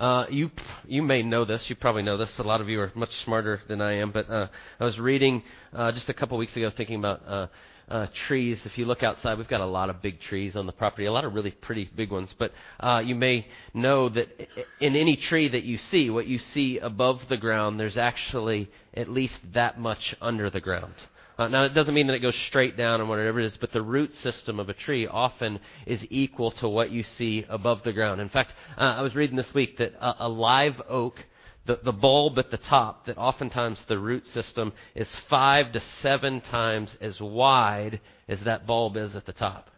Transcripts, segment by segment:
Uh, you you may know this. You probably know this. A lot of you are much smarter than I am. But uh, I was reading uh, just a couple weeks ago, thinking about uh, uh, trees. If you look outside, we've got a lot of big trees on the property, a lot of really pretty big ones. But uh, you may know that in any tree that you see, what you see above the ground, there's actually at least that much under the ground. Uh, now, it doesn't mean that it goes straight down and whatever it is, but the root system of a tree often is equal to what you see above the ground. In fact, uh, I was reading this week that a, a live oak the, the bulb at the top, that oftentimes the root system is five to seven times as wide as that bulb is at the top.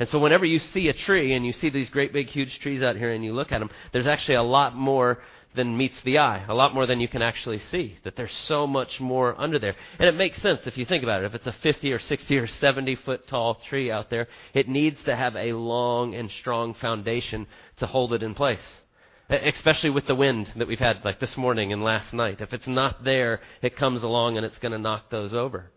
And so whenever you see a tree and you see these great big huge trees out here and you look at them, there's actually a lot more than meets the eye, a lot more than you can actually see. That there's so much more under there. And it makes sense if you think about it. If it's a 50 or 60 or 70 foot tall tree out there, it needs to have a long and strong foundation to hold it in place especially with the wind that we've had like this morning and last night. If it's not there, it comes along and it's going to knock those over.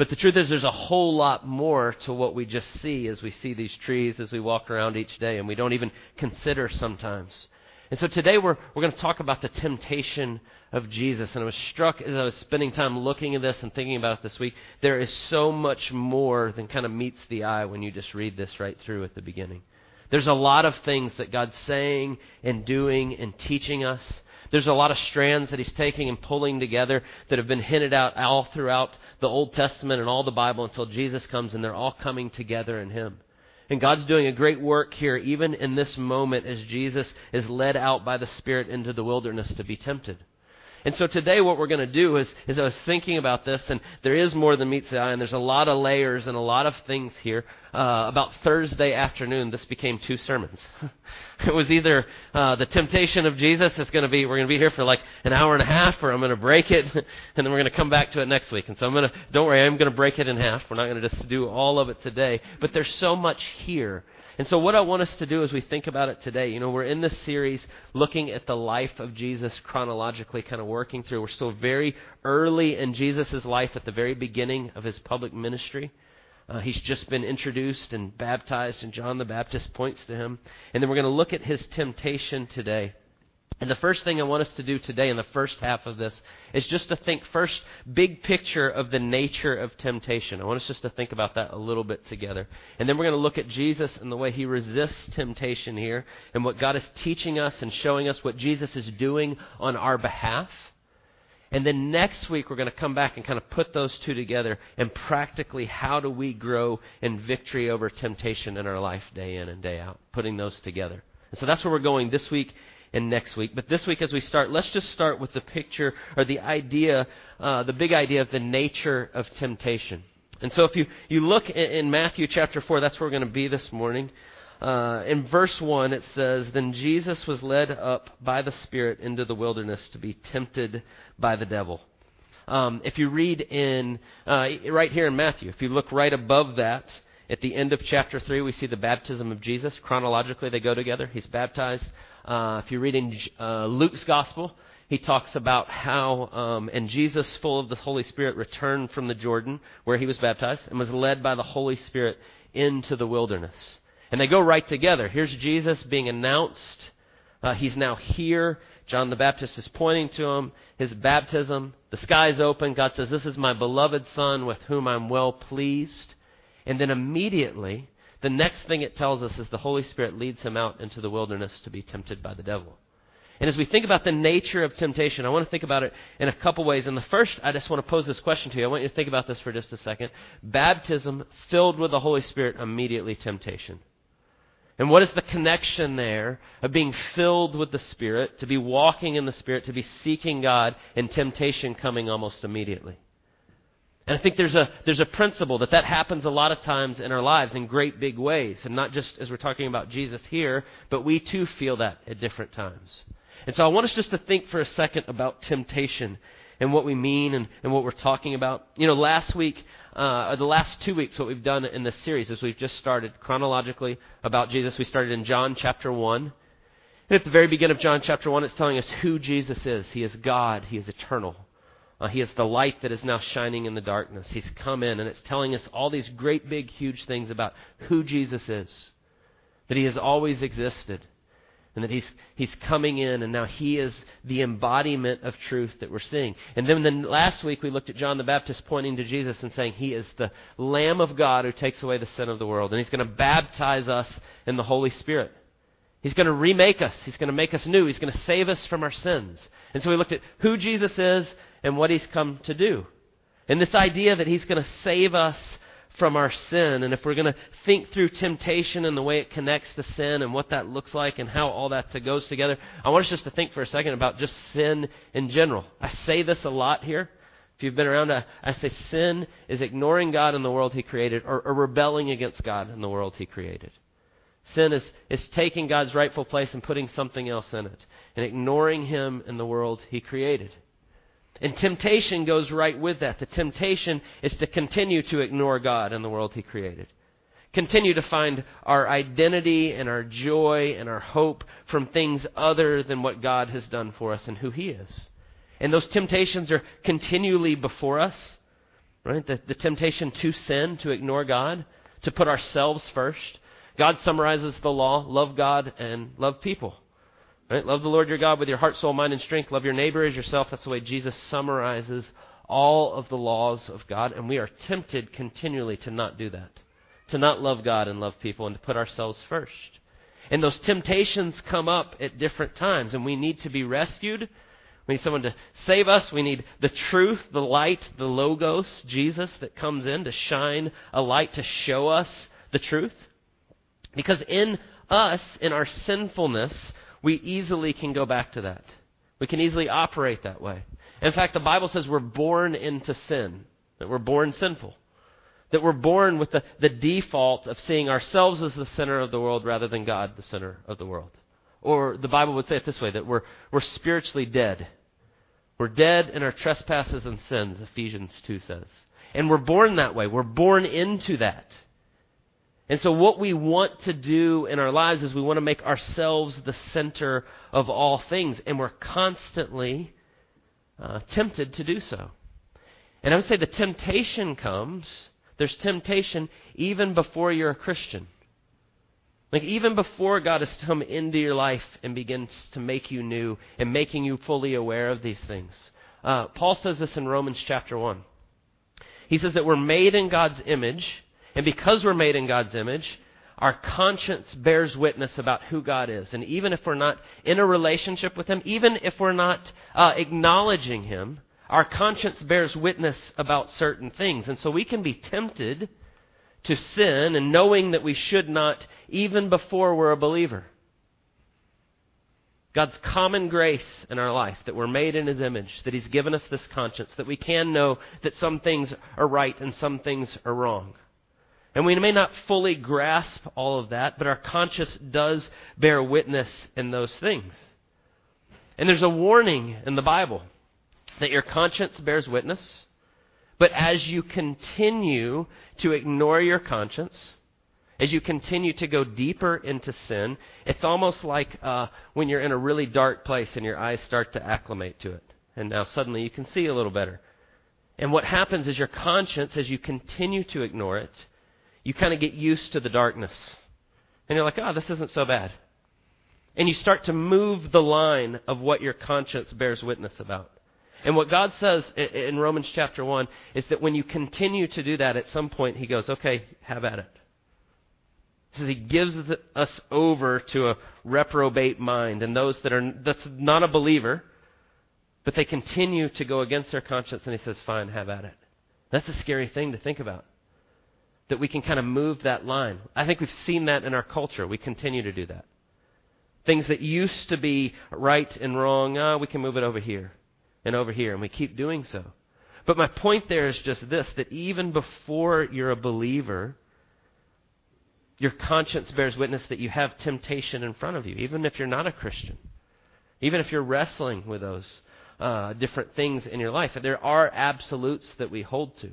But the truth is, there's a whole lot more to what we just see as we see these trees as we walk around each day, and we don't even consider sometimes. And so today we're, we're going to talk about the temptation of Jesus. And I was struck as I was spending time looking at this and thinking about it this week. There is so much more than kind of meets the eye when you just read this right through at the beginning. There's a lot of things that God's saying and doing and teaching us. There's a lot of strands that He's taking and pulling together that have been hinted out all throughout the Old Testament and all the Bible until Jesus comes, and they're all coming together in Him. And God's doing a great work here, even in this moment, as Jesus is led out by the Spirit into the wilderness to be tempted. And so today what we're going to do is, is I was thinking about this, and there is more than meets the eye, and there's a lot of layers and a lot of things here. Uh, about Thursday afternoon, this became two sermons. it was either uh, the temptation of Jesus. It's going to be we're going to be here for like an hour and a half, or I'm going to break it, and then we're going to come back to it next week. And so I'm going to don't worry, I'm going to break it in half. We're not going to just do all of it today, but there's so much here and so, what I want us to do as we think about it today, you know, we're in this series looking at the life of Jesus chronologically, kind of working through. We're still very early in Jesus' life at the very beginning of his public ministry. Uh, he's just been introduced and baptized, and John the Baptist points to him. And then we're going to look at his temptation today. And the first thing I want us to do today in the first half of this is just to think first, big picture of the nature of temptation. I want us just to think about that a little bit together. And then we're going to look at Jesus and the way he resists temptation here and what God is teaching us and showing us what Jesus is doing on our behalf. And then next week, we're going to come back and kind of put those two together and practically how do we grow in victory over temptation in our life day in and day out, putting those together. And so that's where we're going this week and next week. But this week, as we start, let's just start with the picture or the idea, uh, the big idea of the nature of temptation. And so if you, you look in, Matthew chapter 4, that's where we're going to be this morning. Uh, in verse 1, it says, Then Jesus was led up by the Spirit into the wilderness to be tempted by the devil. Um, if you read in, uh, right here in Matthew, if you look right above that, at the end of chapter 3, we see the baptism of Jesus. Chronologically, they go together. He's baptized. Uh, if you read in uh, Luke's gospel, he talks about how, um, and Jesus, full of the Holy Spirit, returned from the Jordan where he was baptized and was led by the Holy Spirit into the wilderness. And they go right together. Here's Jesus being announced. Uh, he's now here. John the Baptist is pointing to him. His baptism. The sky's open. God says, This is my beloved Son with whom I'm well pleased. And then immediately, the next thing it tells us is the Holy Spirit leads him out into the wilderness to be tempted by the devil. And as we think about the nature of temptation, I want to think about it in a couple ways. And the first, I just want to pose this question to you. I want you to think about this for just a second. Baptism filled with the Holy Spirit, immediately temptation. And what is the connection there of being filled with the Spirit, to be walking in the Spirit, to be seeking God, and temptation coming almost immediately? And I think there's a, there's a principle that that happens a lot of times in our lives in great big ways. And not just as we're talking about Jesus here, but we too feel that at different times. And so I want us just to think for a second about temptation and what we mean and, and what we're talking about. You know, last week, uh, or the last two weeks, what we've done in this series is we've just started chronologically about Jesus. We started in John chapter 1. And at the very beginning of John chapter 1, it's telling us who Jesus is. He is God. He is eternal. Uh, he is the light that is now shining in the darkness. He's come in, and it's telling us all these great, big, huge things about who Jesus is. That he has always existed. and that he's, he's coming in and now he is the embodiment of truth that we're seeing. And then, then last week we looked at John the Baptist pointing to Jesus and saying he is the Lamb of God who takes away the sin of the world. And he's going to baptize us in the Holy Spirit. He's going to remake us. He's going to make us new. He's going to save us from our sins. And so we looked at who Jesus is and what he's come to do. And this idea that he's going to save us from our sin. And if we're going to think through temptation and the way it connects to sin and what that looks like and how all that goes together, I want us just to think for a second about just sin in general. I say this a lot here. If you've been around, I, say sin is ignoring God and the world He created or, or rebelling against God and the world He created. Sin is, is taking God's rightful place and putting something else in it and ignoring Him and the world He created. And temptation goes right with that. The temptation is to continue to ignore God and the world He created. Continue to find our identity and our joy and our hope from things other than what God has done for us and who He is. And those temptations are continually before us, right? The, the temptation to sin, to ignore God, to put ourselves first. God summarizes the law love God and love people. Right? Love the Lord your God with your heart, soul, mind, and strength. Love your neighbor as yourself. That's the way Jesus summarizes all of the laws of God. And we are tempted continually to not do that. To not love God and love people and to put ourselves first. And those temptations come up at different times. And we need to be rescued. We need someone to save us. We need the truth, the light, the logos, Jesus, that comes in to shine a light to show us the truth. Because in us, in our sinfulness, we easily can go back to that. We can easily operate that way. In fact, the Bible says we're born into sin, that we're born sinful, that we're born with the, the default of seeing ourselves as the center of the world rather than God, the center of the world. Or the Bible would say it this way that we're, we're spiritually dead. We're dead in our trespasses and sins, Ephesians 2 says. And we're born that way. We're born into that. And so, what we want to do in our lives is we want to make ourselves the center of all things, and we're constantly uh, tempted to do so. And I would say the temptation comes, there's temptation even before you're a Christian. Like, even before God has come into your life and begins to make you new and making you fully aware of these things. Uh, Paul says this in Romans chapter 1. He says that we're made in God's image and because we're made in God's image, our conscience bears witness about who God is. And even if we're not in a relationship with Him, even if we're not uh, acknowledging Him, our conscience bears witness about certain things. And so we can be tempted to sin and knowing that we should not, even before we're a believer. God's common grace in our life, that we're made in His image, that He's given us this conscience, that we can know that some things are right and some things are wrong. And we may not fully grasp all of that, but our conscience does bear witness in those things. And there's a warning in the Bible that your conscience bears witness, but as you continue to ignore your conscience, as you continue to go deeper into sin, it's almost like uh, when you're in a really dark place and your eyes start to acclimate to it. And now suddenly you can see a little better. And what happens is your conscience, as you continue to ignore it, you kind of get used to the darkness. And you're like, oh, this isn't so bad. And you start to move the line of what your conscience bears witness about. And what God says in Romans chapter 1 is that when you continue to do that, at some point He goes, okay, have at it. He says He gives us over to a reprobate mind and those that are, that's not a believer, but they continue to go against their conscience and He says, fine, have at it. That's a scary thing to think about that we can kind of move that line. I think we've seen that in our culture. We continue to do that. Things that used to be right and wrong, uh, we can move it over here and over here, and we keep doing so. But my point there is just this that even before you're a believer, your conscience bears witness that you have temptation in front of you, even if you're not a Christian. Even if you're wrestling with those uh, different things in your life. There are absolutes that we hold to.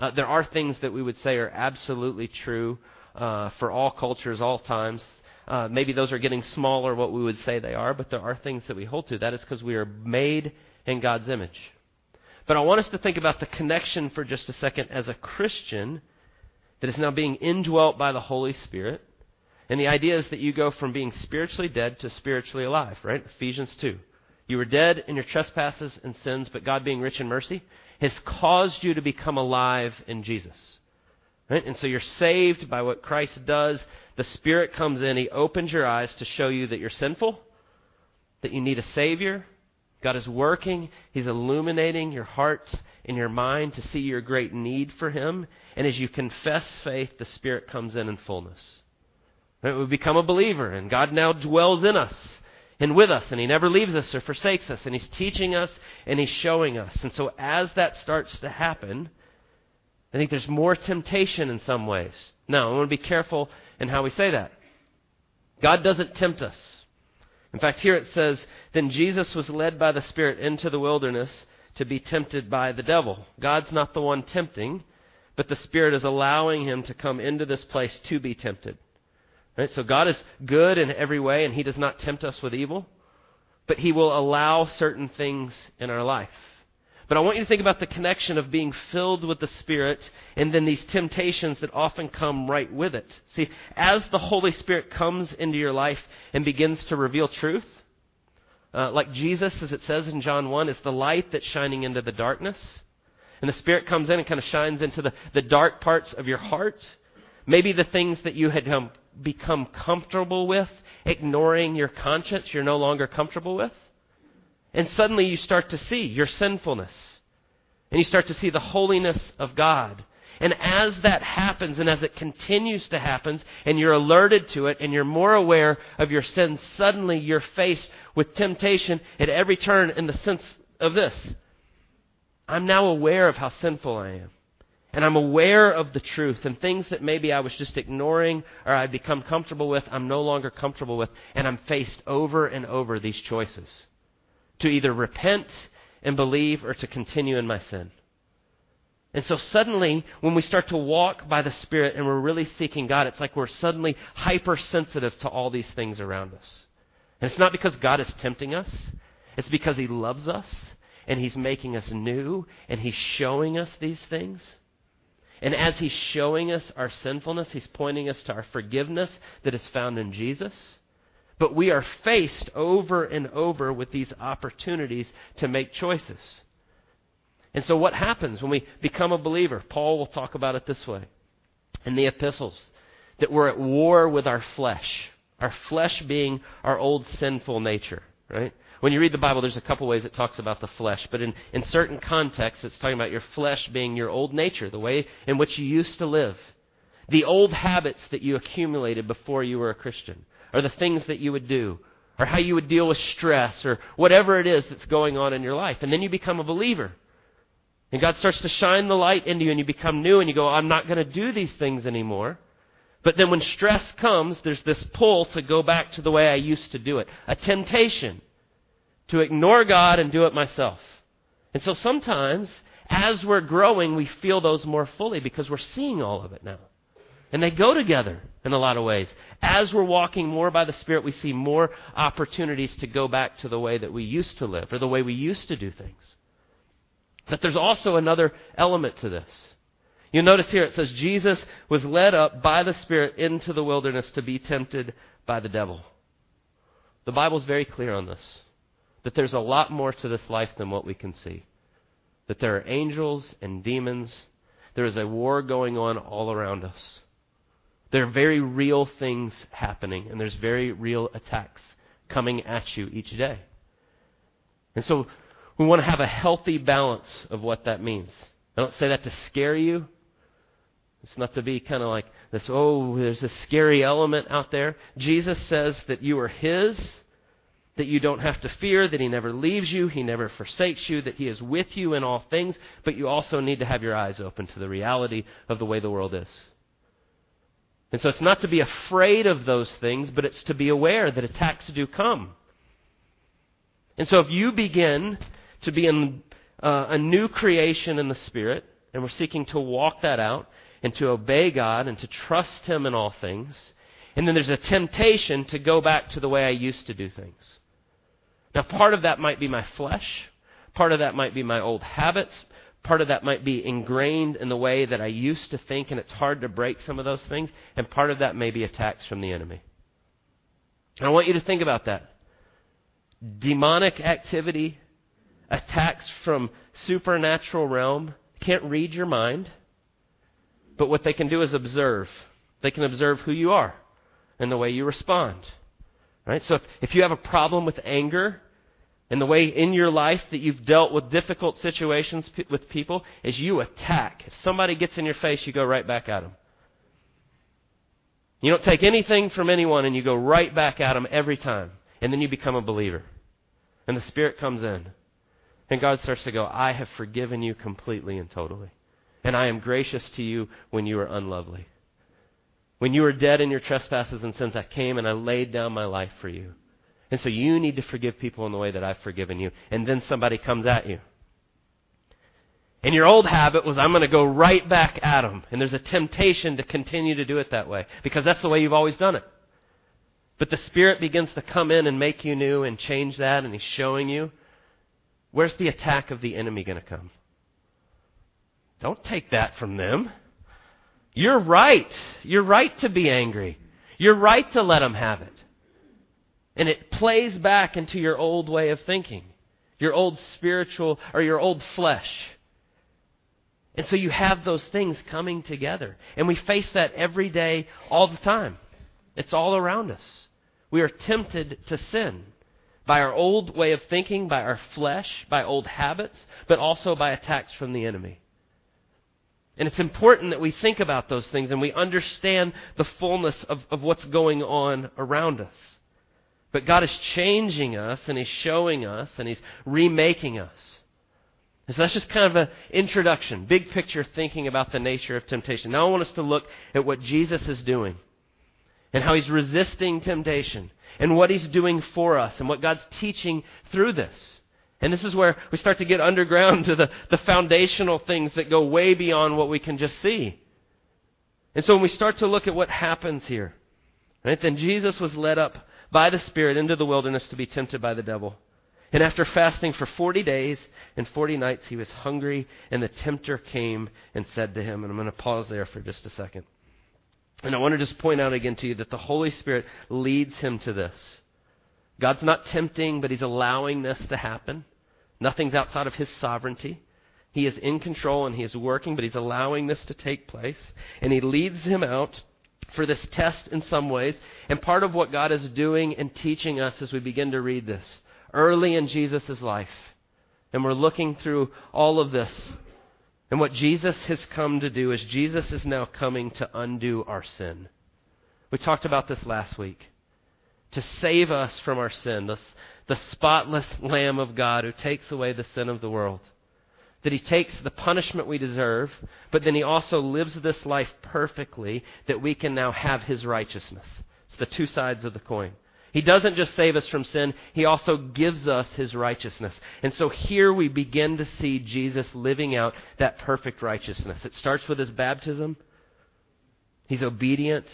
Uh, there are things that we would say are absolutely true uh, for all cultures, all times. Uh, maybe those are getting smaller, what we would say they are, but there are things that we hold to. That is because we are made in God's image. But I want us to think about the connection for just a second as a Christian that is now being indwelt by the Holy Spirit. And the idea is that you go from being spiritually dead to spiritually alive, right? Ephesians 2. You were dead in your trespasses and sins, but God, being rich in mercy, has caused you to become alive in Jesus. Right? And so you're saved by what Christ does. The Spirit comes in, He opens your eyes to show you that you're sinful, that you need a Savior. God is working. He's illuminating your heart and your mind to see your great need for Him. And as you confess faith, the Spirit comes in in fullness. Right? We become a believer, and God now dwells in us and with us, and He never leaves us or forsakes us, and He's teaching us and He's showing us. And so as that starts to happen, I think there's more temptation in some ways. Now, I want to be careful in how we say that. God doesn't tempt us. In fact, here it says, Then Jesus was led by the Spirit into the wilderness to be tempted by the devil. God's not the one tempting, but the Spirit is allowing him to come into this place to be tempted. Right? So God is good in every way, and He does not tempt us with evil, but He will allow certain things in our life. But I want you to think about the connection of being filled with the Spirit and then these temptations that often come right with it. See, as the Holy Spirit comes into your life and begins to reveal truth, uh, like Jesus, as it says in John 1, is the light that's shining into the darkness. And the Spirit comes in and kind of shines into the, the dark parts of your heart. Maybe the things that you had um, become comfortable with, ignoring your conscience you're no longer comfortable with. And suddenly you start to see your sinfulness. And you start to see the holiness of God. And as that happens and as it continues to happen and you're alerted to it and you're more aware of your sins, suddenly you're faced with temptation at every turn in the sense of this. I'm now aware of how sinful I am. And I'm aware of the truth and things that maybe I was just ignoring or I'd become comfortable with, I'm no longer comfortable with. And I'm faced over and over these choices to either repent and believe or to continue in my sin. And so suddenly, when we start to walk by the Spirit and we're really seeking God, it's like we're suddenly hypersensitive to all these things around us. And it's not because God is tempting us, it's because He loves us and He's making us new and He's showing us these things. And as he's showing us our sinfulness, he's pointing us to our forgiveness that is found in Jesus. But we are faced over and over with these opportunities to make choices. And so what happens when we become a believer? Paul will talk about it this way in the epistles that we're at war with our flesh. Our flesh being our old sinful nature, right? When you read the Bible, there's a couple ways it talks about the flesh, but in, in certain contexts, it's talking about your flesh being your old nature, the way in which you used to live. The old habits that you accumulated before you were a Christian, or the things that you would do, or how you would deal with stress, or whatever it is that's going on in your life. And then you become a believer. And God starts to shine the light into you, and you become new, and you go, I'm not going to do these things anymore. But then when stress comes, there's this pull to go back to the way I used to do it. A temptation to ignore God and do it myself. And so sometimes, as we're growing, we feel those more fully because we're seeing all of it now. And they go together in a lot of ways. As we're walking more by the Spirit, we see more opportunities to go back to the way that we used to live or the way we used to do things. But there's also another element to this. You'll notice here it says Jesus was led up by the Spirit into the wilderness to be tempted by the devil. The Bible's very clear on this that there's a lot more to this life than what we can see. That there are angels and demons. There is a war going on all around us. There are very real things happening, and there's very real attacks coming at you each day. And so we want to have a healthy balance of what that means. I don't say that to scare you. It's not to be kind of like this, oh, there's a scary element out there. Jesus says that you are His that you don't have to fear, that He never leaves you, He never forsakes you, that He is with you in all things, but you also need to have your eyes open to the reality of the way the world is. And so it's not to be afraid of those things, but it's to be aware that attacks do come. And so if you begin to be in uh, a new creation in the Spirit, and we're seeking to walk that out, and to obey God, and to trust Him in all things, and then there's a temptation to go back to the way I used to do things. Now, part of that might be my flesh. Part of that might be my old habits. Part of that might be ingrained in the way that I used to think, and it's hard to break some of those things. And part of that may be attacks from the enemy. And I want you to think about that. Demonic activity, attacks from supernatural realm, can't read your mind, but what they can do is observe. They can observe who you are and the way you respond. Right? So if, if you have a problem with anger, and the way in your life that you've dealt with difficult situations p- with people is you attack. If somebody gets in your face, you go right back at them. You don't take anything from anyone and you go right back at them every time. And then you become a believer. And the Spirit comes in. And God starts to go, I have forgiven you completely and totally. And I am gracious to you when you are unlovely. When you were dead in your trespasses and sins, I came and I laid down my life for you. And so you need to forgive people in the way that I've forgiven you. And then somebody comes at you. And your old habit was, I'm going to go right back at them. And there's a temptation to continue to do it that way because that's the way you've always done it. But the Spirit begins to come in and make you new and change that, and He's showing you. Where's the attack of the enemy going to come? Don't take that from them. You're right. You're right to be angry. You're right to let them have it. And it plays back into your old way of thinking, your old spiritual or your old flesh. And so you have those things coming together. And we face that every day, all the time. It's all around us. We are tempted to sin by our old way of thinking, by our flesh, by old habits, but also by attacks from the enemy. And it's important that we think about those things and we understand the fullness of, of what's going on around us. But God is changing us and He's showing us and He's remaking us. And so that's just kind of an introduction, big picture thinking about the nature of temptation. Now I want us to look at what Jesus is doing and how He's resisting temptation and what He's doing for us and what God's teaching through this. And this is where we start to get underground to the, the foundational things that go way beyond what we can just see. And so when we start to look at what happens here, right, then Jesus was led up by the Spirit into the wilderness to be tempted by the devil. And after fasting for 40 days and 40 nights, he was hungry, and the tempter came and said to him, and I'm going to pause there for just a second. And I want to just point out again to you that the Holy Spirit leads him to this. God's not tempting, but he's allowing this to happen. Nothing's outside of his sovereignty. He is in control and he is working, but he's allowing this to take place. And he leads him out for this test in some ways. And part of what God is doing and teaching us as we begin to read this early in Jesus' life. And we're looking through all of this. And what Jesus has come to do is Jesus is now coming to undo our sin. We talked about this last week. To save us from our sin, the, the spotless Lamb of God who takes away the sin of the world that he takes the punishment we deserve, but then he also lives this life perfectly that we can now have his righteousness. It's the two sides of the coin. He doesn't just save us from sin, he also gives us his righteousness. And so here we begin to see Jesus living out that perfect righteousness. It starts with his baptism. He's obedient.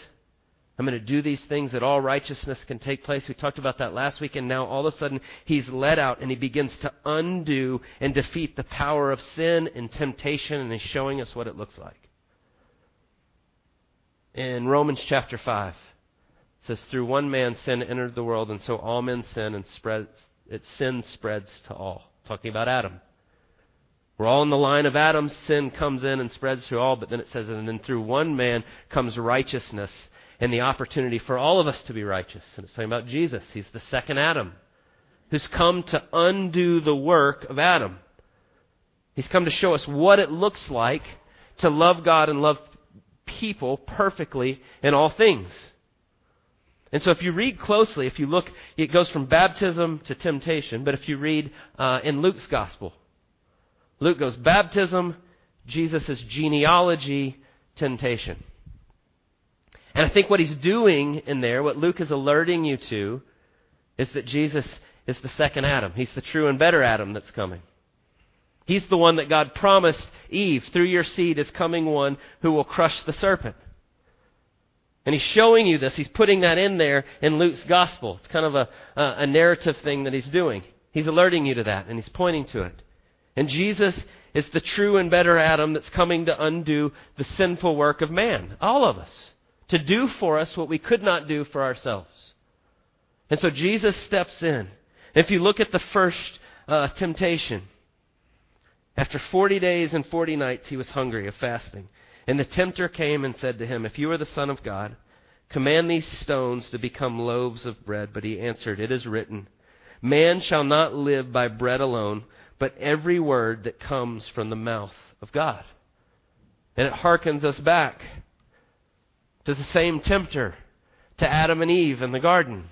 I'm going to do these things that all righteousness can take place. We talked about that last week, and now all of a sudden he's led out and he begins to undo and defeat the power of sin and temptation, and he's showing us what it looks like. In Romans chapter 5, it says, Through one man sin entered the world, and so all men sin, and spreads, it, sin spreads to all. Talking about Adam. We're all in the line of Adam. Sin comes in and spreads to all, but then it says, and then through one man comes righteousness and the opportunity for all of us to be righteous. And it's talking about Jesus. He's the second Adam who's come to undo the work of Adam. He's come to show us what it looks like to love God and love people perfectly in all things. And so if you read closely, if you look, it goes from baptism to temptation. But if you read uh, in Luke's gospel, Luke goes baptism, Jesus' genealogy, temptation. And I think what he's doing in there, what Luke is alerting you to, is that Jesus is the second Adam. He's the true and better Adam that's coming. He's the one that God promised Eve, through your seed is coming one who will crush the serpent. And he's showing you this. He's putting that in there in Luke's gospel. It's kind of a, a, narrative thing that he's doing. He's alerting you to that, and he's pointing to it. And Jesus is the true and better Adam that's coming to undo the sinful work of man, all of us, to do for us what we could not do for ourselves. And so Jesus steps in. If you look at the first uh, temptation, after 40 days and 40 nights he was hungry of fasting. And the tempter came and said to him, If you are the Son of God, command these stones to become loaves of bread. But he answered, It is written, Man shall not live by bread alone, but every word that comes from the mouth of God. And it harkens us back to the same tempter, to Adam and Eve in the garden.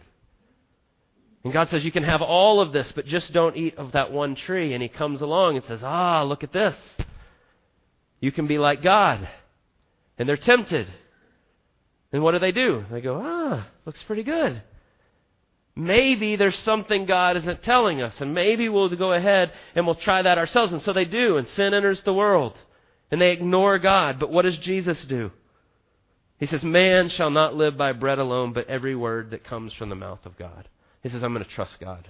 And God says, You can have all of this, but just don't eat of that one tree. And He comes along and says, Ah, look at this. You can be like God. And they're tempted. And what do they do? They go, Ah, looks pretty good. Maybe there's something God isn't telling us, and maybe we'll go ahead and we'll try that ourselves. And so they do, and sin enters the world. And they ignore God. But what does Jesus do? He says, Man shall not live by bread alone, but every word that comes from the mouth of God. He says, I'm going to trust God.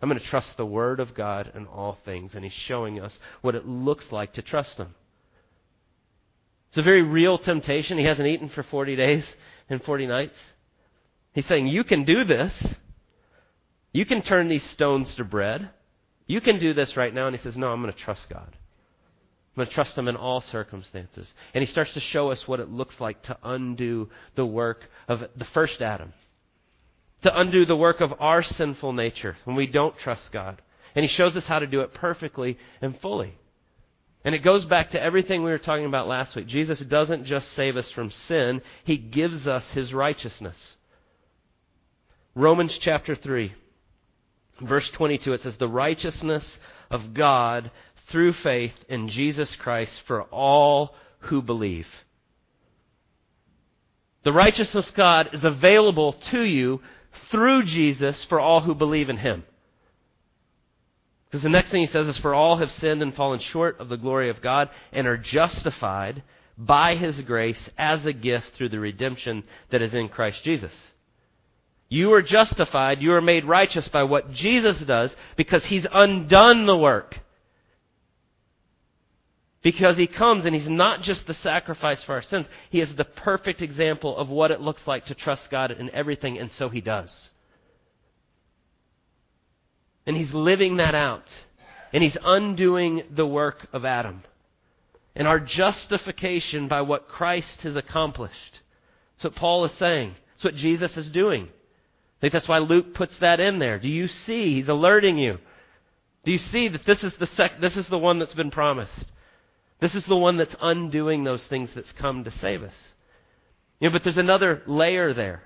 I'm going to trust the Word of God in all things. And He's showing us what it looks like to trust Him. It's a very real temptation. He hasn't eaten for 40 days and 40 nights. He's saying, You can do this. You can turn these stones to bread. You can do this right now. And he says, No, I'm going to trust God. I'm going to trust Him in all circumstances. And he starts to show us what it looks like to undo the work of the first Adam to undo the work of our sinful nature when we don't trust God. And He shows us how to do it perfectly and fully. And it goes back to everything we were talking about last week. Jesus doesn't just save us from sin, He gives us His righteousness. Romans chapter 3, verse 22, it says, The righteousness of God through faith in Jesus Christ for all who believe. The righteousness of God is available to you through Jesus for all who believe in him. Because the next thing he says is, For all have sinned and fallen short of the glory of God and are justified by his grace as a gift through the redemption that is in Christ Jesus. You are justified, you are made righteous by what Jesus does because he's undone the work. Because he comes and he's not just the sacrifice for our sins, he is the perfect example of what it looks like to trust God in everything, and so he does. And he's living that out. And he's undoing the work of Adam. And our justification by what Christ has accomplished. That's what Paul is saying. That's what Jesus is doing. I think that's why Luke puts that in there. Do you see? He's alerting you. Do you see that this is the sec- this is the one that's been promised? This is the one that's undoing those things that's come to save us. You know, but there's another layer there.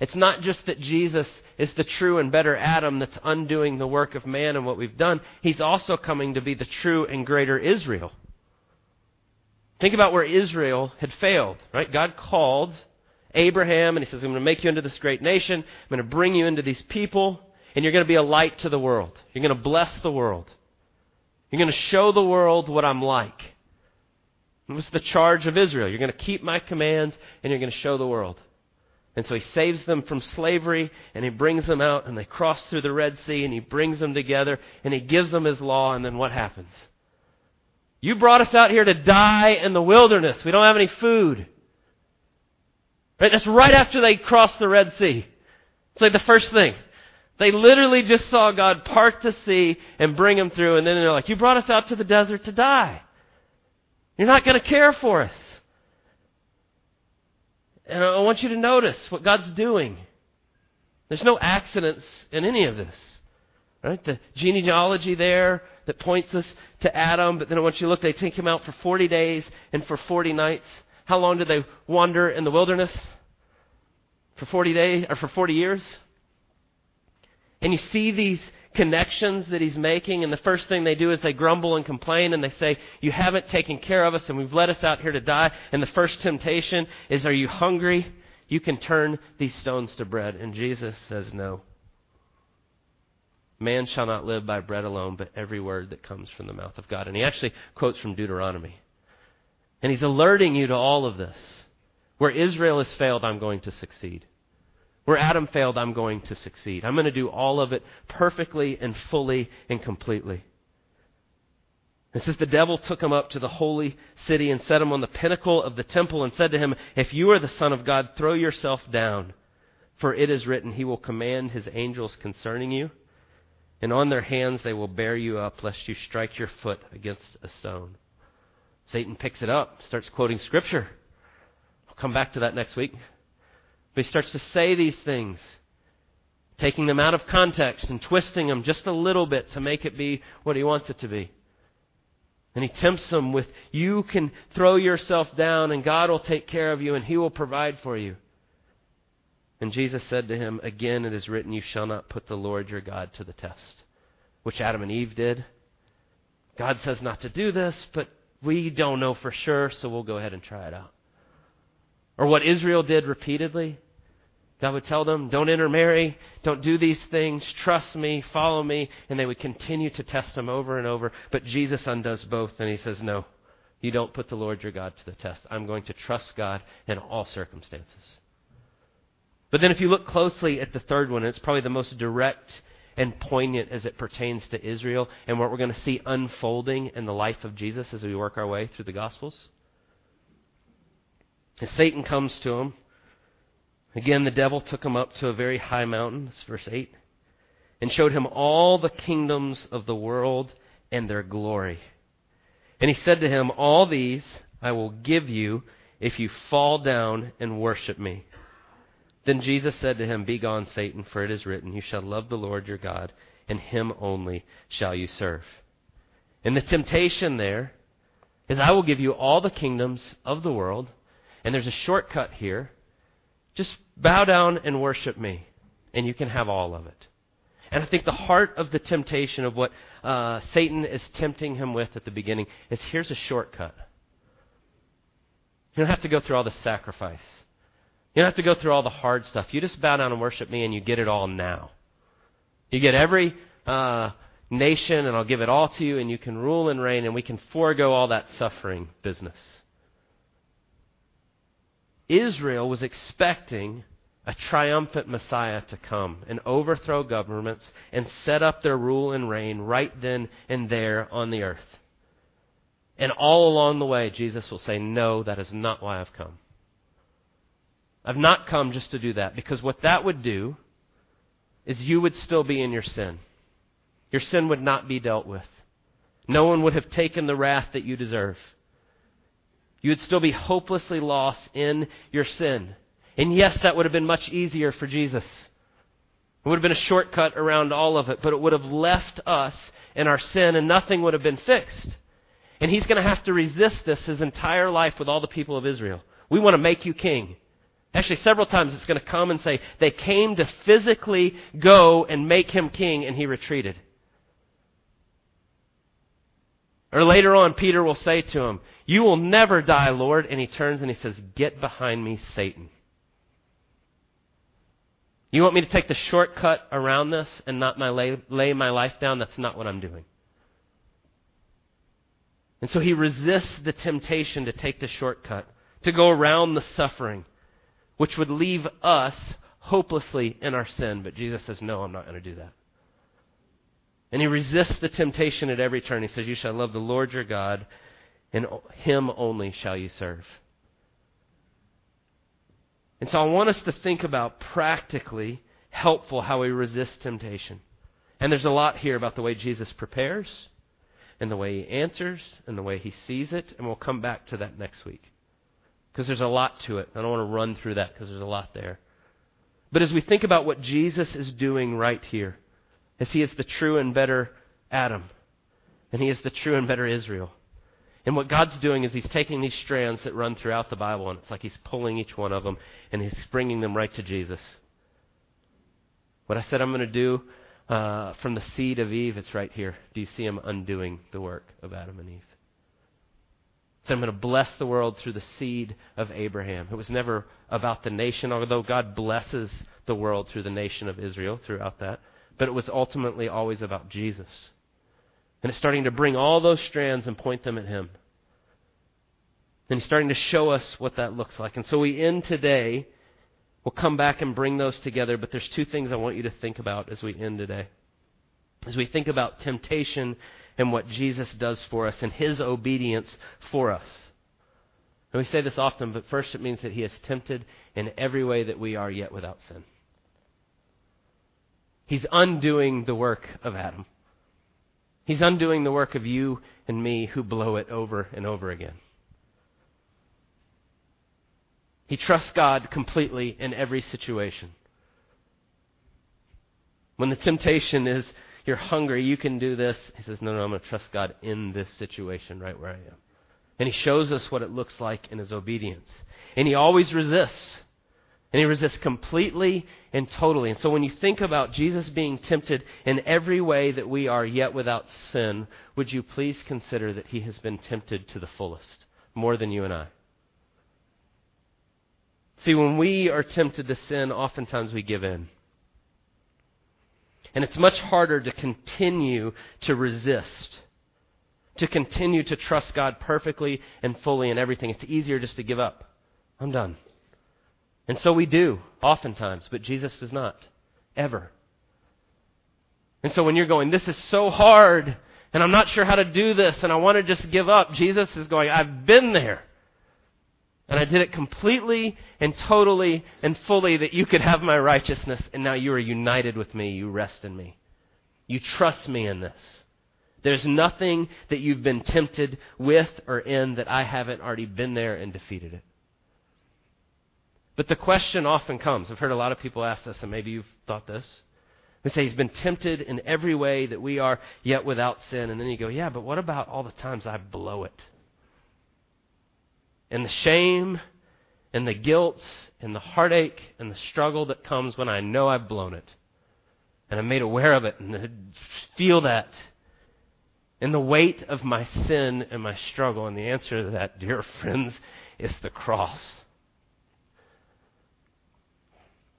It's not just that Jesus is the true and better Adam that's undoing the work of man and what we've done. He's also coming to be the true and greater Israel. Think about where Israel had failed, right? God called Abraham and he says, I'm going to make you into this great nation. I'm going to bring you into these people and you're going to be a light to the world. You're going to bless the world. You're going to show the world what I'm like. It was the charge of Israel. You're going to keep my commands and you're going to show the world. And so he saves them from slavery and he brings them out and they cross through the Red Sea and he brings them together and he gives them his law and then what happens? You brought us out here to die in the wilderness. We don't have any food. Right? That's right after they cross the Red Sea. It's like the first thing. They literally just saw God part the sea and bring them through, and then they're like, You brought us out to the desert to die. You're not going to care for us. And I want you to notice what God's doing. There's no accidents in any of this. Right? The genealogy there that points us to Adam, but then I want you to look, they take him out for 40 days and for 40 nights. How long did they wander in the wilderness? For 40 days, or for 40 years? And you see these connections that he's making, and the first thing they do is they grumble and complain and they say, You haven't taken care of us and we've let us out here to die. And the first temptation is, Are you hungry? You can turn these stones to bread. And Jesus says, No. Man shall not live by bread alone, but every word that comes from the mouth of God. And he actually quotes from Deuteronomy. And he's alerting you to all of this. Where Israel has failed, I'm going to succeed. Where Adam failed, I'm going to succeed. I'm going to do all of it perfectly and fully and completely. It says the devil took him up to the holy city and set him on the pinnacle of the temple and said to him, If you are the Son of God, throw yourself down. For it is written, He will command His angels concerning you, and on their hands they will bear you up, lest you strike your foot against a stone. Satan picks it up, starts quoting Scripture. I'll come back to that next week. But he starts to say these things, taking them out of context and twisting them just a little bit to make it be what he wants it to be. And he tempts them with, You can throw yourself down, and God will take care of you, and He will provide for you. And Jesus said to him, Again it is written, You shall not put the Lord your God to the test. Which Adam and Eve did. God says not to do this, but we don't know for sure, so we'll go ahead and try it out. Or what Israel did repeatedly. God would tell them, don't intermarry, don't do these things, trust me, follow me, and they would continue to test him over and over. But Jesus undoes both, and he says, no, you don't put the Lord your God to the test. I'm going to trust God in all circumstances. But then if you look closely at the third one, it's probably the most direct and poignant as it pertains to Israel and what we're going to see unfolding in the life of Jesus as we work our way through the Gospels. As Satan comes to him, again the devil took him up to a very high mountain, that's verse 8, and showed him all the kingdoms of the world and their glory. And he said to him, All these I will give you if you fall down and worship me. Then Jesus said to him, Begone, Satan, for it is written, You shall love the Lord your God, and him only shall you serve. And the temptation there is, I will give you all the kingdoms of the world, and there's a shortcut here. Just bow down and worship me, and you can have all of it. And I think the heart of the temptation of what uh, Satan is tempting him with at the beginning is here's a shortcut. You don't have to go through all the sacrifice. You don't have to go through all the hard stuff. You just bow down and worship me, and you get it all now. You get every uh, nation, and I'll give it all to you, and you can rule and reign, and we can forego all that suffering business. Israel was expecting a triumphant Messiah to come and overthrow governments and set up their rule and reign right then and there on the earth. And all along the way, Jesus will say, No, that is not why I've come. I've not come just to do that, because what that would do is you would still be in your sin. Your sin would not be dealt with. No one would have taken the wrath that you deserve. You would still be hopelessly lost in your sin. And yes, that would have been much easier for Jesus. It would have been a shortcut around all of it, but it would have left us in our sin and nothing would have been fixed. And he's going to have to resist this his entire life with all the people of Israel. We want to make you king. Actually, several times it's going to come and say, they came to physically go and make him king, and he retreated. Or later on, Peter will say to him, You will never die, Lord. And he turns and he says, Get behind me, Satan. You want me to take the shortcut around this and not my lay, lay my life down? That's not what I'm doing. And so he resists the temptation to take the shortcut, to go around the suffering which would leave us hopelessly in our sin. But Jesus says, No, I'm not going to do that. And he resists the temptation at every turn. He says, You shall love the Lord your God, and him only shall you serve. And so I want us to think about practically helpful how we resist temptation. And there's a lot here about the way Jesus prepares, and the way he answers, and the way he sees it, and we'll come back to that next week because there's a lot to it. I don't want to run through that because there's a lot there. But as we think about what Jesus is doing right here, as he is the true and better Adam, and he is the true and better Israel. And what God's doing is he's taking these strands that run throughout the Bible, and it's like he's pulling each one of them, and he's bringing them right to Jesus. What I said I'm going to do uh, from the seed of Eve, it's right here. Do you see him undoing the work of Adam and Eve? So I'm going to bless the world through the seed of Abraham. It was never about the nation, although God blesses the world through the nation of Israel throughout that. But it was ultimately always about Jesus. And it's starting to bring all those strands and point them at Him. And He's starting to show us what that looks like. And so we end today. We'll come back and bring those together, but there's two things I want you to think about as we end today. As we think about temptation and what Jesus does for us and his obedience for us. And we say this often, but first it means that he is tempted in every way that we are, yet without sin. He's undoing the work of Adam. He's undoing the work of you and me who blow it over and over again. He trusts God completely in every situation. When the temptation is you're hungry, you can do this, he says, No, no, I'm going to trust God in this situation right where I am. And he shows us what it looks like in his obedience. And he always resists. And he resists completely and totally. And so when you think about Jesus being tempted in every way that we are, yet without sin, would you please consider that he has been tempted to the fullest, more than you and I? See, when we are tempted to sin, oftentimes we give in. And it's much harder to continue to resist, to continue to trust God perfectly and fully in everything. It's easier just to give up. I'm done. And so we do, oftentimes, but Jesus does not. Ever. And so when you're going, this is so hard, and I'm not sure how to do this, and I want to just give up, Jesus is going, I've been there. And I did it completely and totally and fully that you could have my righteousness, and now you are united with me. You rest in me. You trust me in this. There's nothing that you've been tempted with or in that I haven't already been there and defeated it. But the question often comes I've heard a lot of people ask this, and maybe you've thought this. They say he's been tempted in every way that we are, yet without sin. And then you go, yeah, but what about all the times I blow it? and the shame and the guilt and the heartache and the struggle that comes when I know I've blown it. And I'm made aware of it and feel that. And the weight of my sin and my struggle. And the answer to that, dear friends, is the cross.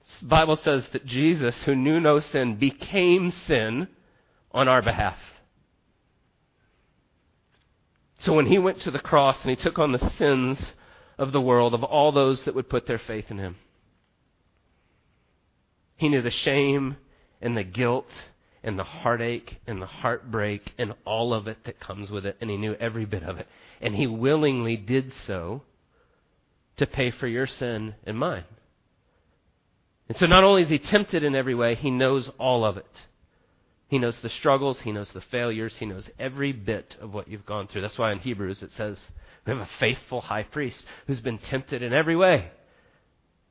The Bible says that Jesus, who knew no sin, became sin on our behalf. So when he went to the cross and he took on the sins of the world, of all those that would put their faith in him, he knew the shame and the guilt and the heartache and the heartbreak and all of it that comes with it, and he knew every bit of it. And he willingly did so to pay for your sin and mine. And so not only is he tempted in every way, he knows all of it. He knows the struggles, He knows the failures, He knows every bit of what you've gone through. That's why in Hebrews it says we have a faithful high priest who's been tempted in every way.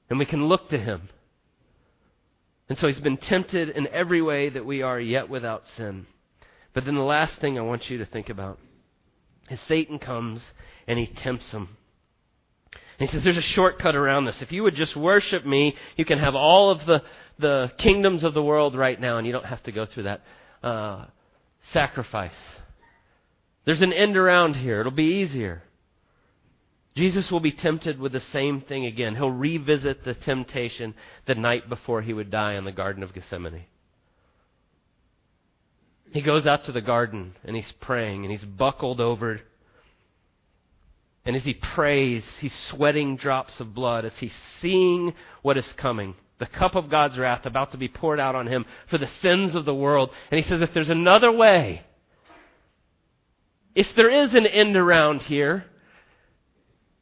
And we can look to Him. And so He's been tempted in every way that we are, yet without sin. But then the last thing I want you to think about is Satan comes and he tempts him. And he says, There's a shortcut around this. If you would just worship me, you can have all of the the kingdoms of the world right now, and you don't have to go through that uh, sacrifice. There's an end around here. It'll be easier. Jesus will be tempted with the same thing again. He'll revisit the temptation the night before he would die in the Garden of Gethsemane. He goes out to the garden and he's praying and he's buckled over. And as he prays, he's sweating drops of blood as he's seeing what is coming the cup of God's wrath about to be poured out on him for the sins of the world. And he says, if there's another way, if there is an end around here,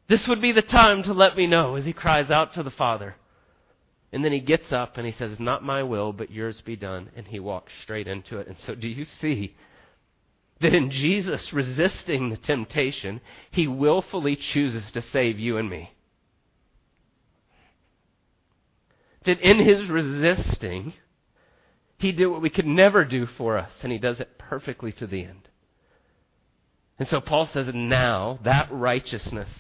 this would be the time to let me know as he cries out to the Father. And then he gets up and he says, Not my will, but yours be done. And he walks straight into it. And so, do you see that in Jesus resisting the temptation, he willfully chooses to save you and me? that in his resisting, he did what we could never do for us, and he does it perfectly to the end. And so Paul says, now that righteousness,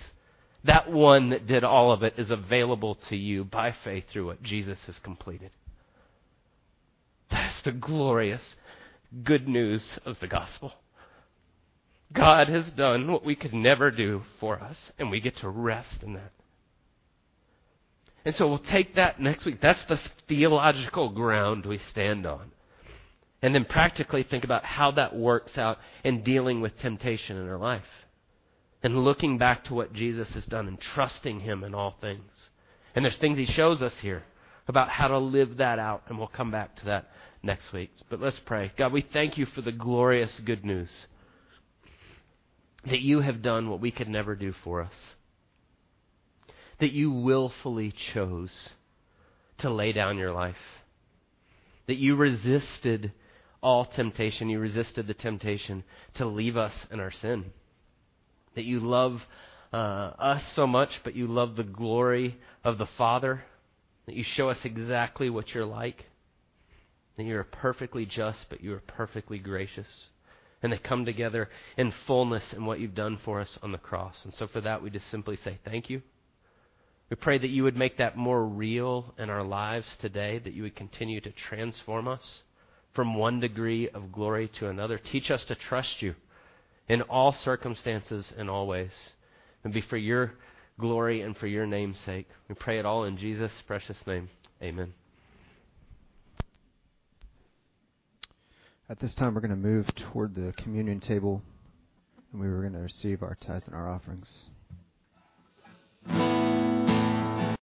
that one that did all of it, is available to you by faith through what Jesus has completed. That's the glorious good news of the gospel. God has done what we could never do for us, and we get to rest in that. And so we'll take that next week. That's the theological ground we stand on. And then practically think about how that works out in dealing with temptation in our life. And looking back to what Jesus has done and trusting Him in all things. And there's things He shows us here about how to live that out. And we'll come back to that next week. But let's pray. God, we thank you for the glorious good news that you have done what we could never do for us. That you willfully chose to lay down your life. That you resisted all temptation. You resisted the temptation to leave us in our sin. That you love uh, us so much, but you love the glory of the Father. That you show us exactly what you're like. That you are perfectly just, but you are perfectly gracious. And they come together in fullness in what you've done for us on the cross. And so for that, we just simply say thank you. We pray that you would make that more real in our lives today, that you would continue to transform us from one degree of glory to another. Teach us to trust you in all circumstances and all ways. And be for your glory and for your name's sake. We pray it all in Jesus' precious name. Amen. At this time, we're going to move toward the communion table, and we were going to receive our tithes and our offerings.